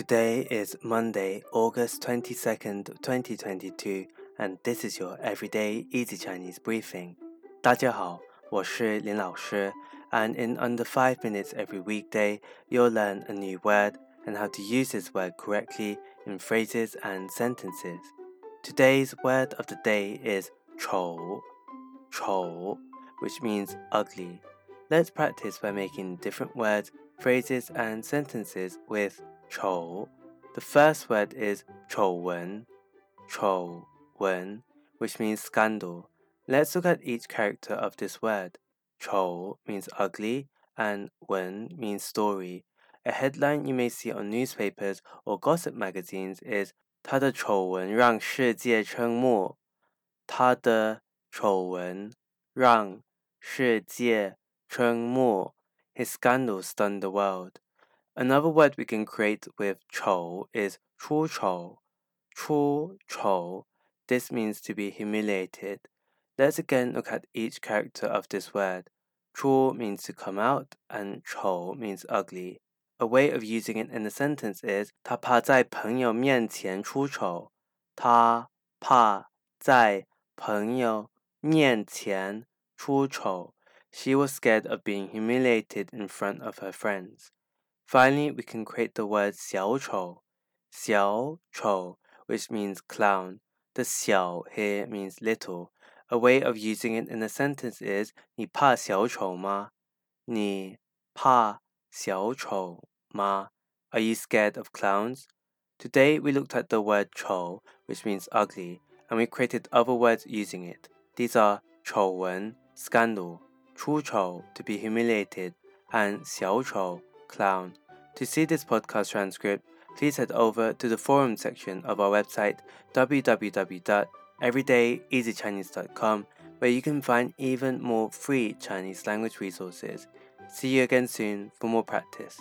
Today is Monday, August 22nd, 2022, and this is your everyday easy Chinese briefing. 大家好，我是林老师, and in under 5 minutes every weekday, you'll learn a new word and how to use this word correctly in phrases and sentences. Today's word of the day is 丑,丑, which means ugly. Let's practice by making different words, phrases, and sentences with 丑. The first word is 丑闻,丑闻, which means scandal. Let's look at each character of this word. 丑 means ugly and 闻 means story. A headline you may see on newspapers or gossip magazines is his scandal stunned the world. Another word we can create with 丑 is 出丑,出丑. This means to be humiliated. Let's again look at each character of this word. 出 means to come out and 丑 means ugly. A way of using it in a sentence is 他怕在朋友面前出丑。他怕在朋友面前出丑。She was scared of being humiliated in front of her friends. Finally, we can create the word 小丑,小丑, which means clown. The 小 here means little. A way of using it in a sentence is 你怕小丑吗?你怕小丑吗? Are you scared of clowns? Today we looked at the word 丑, which means ugly, and we created other words using it. These are 丑闻, scandal, 出丑, to be humiliated, and 小丑, clown. To see this podcast transcript, please head over to the forum section of our website www.everydayeasychinese.com where you can find even more free Chinese language resources. See you again soon for more practice.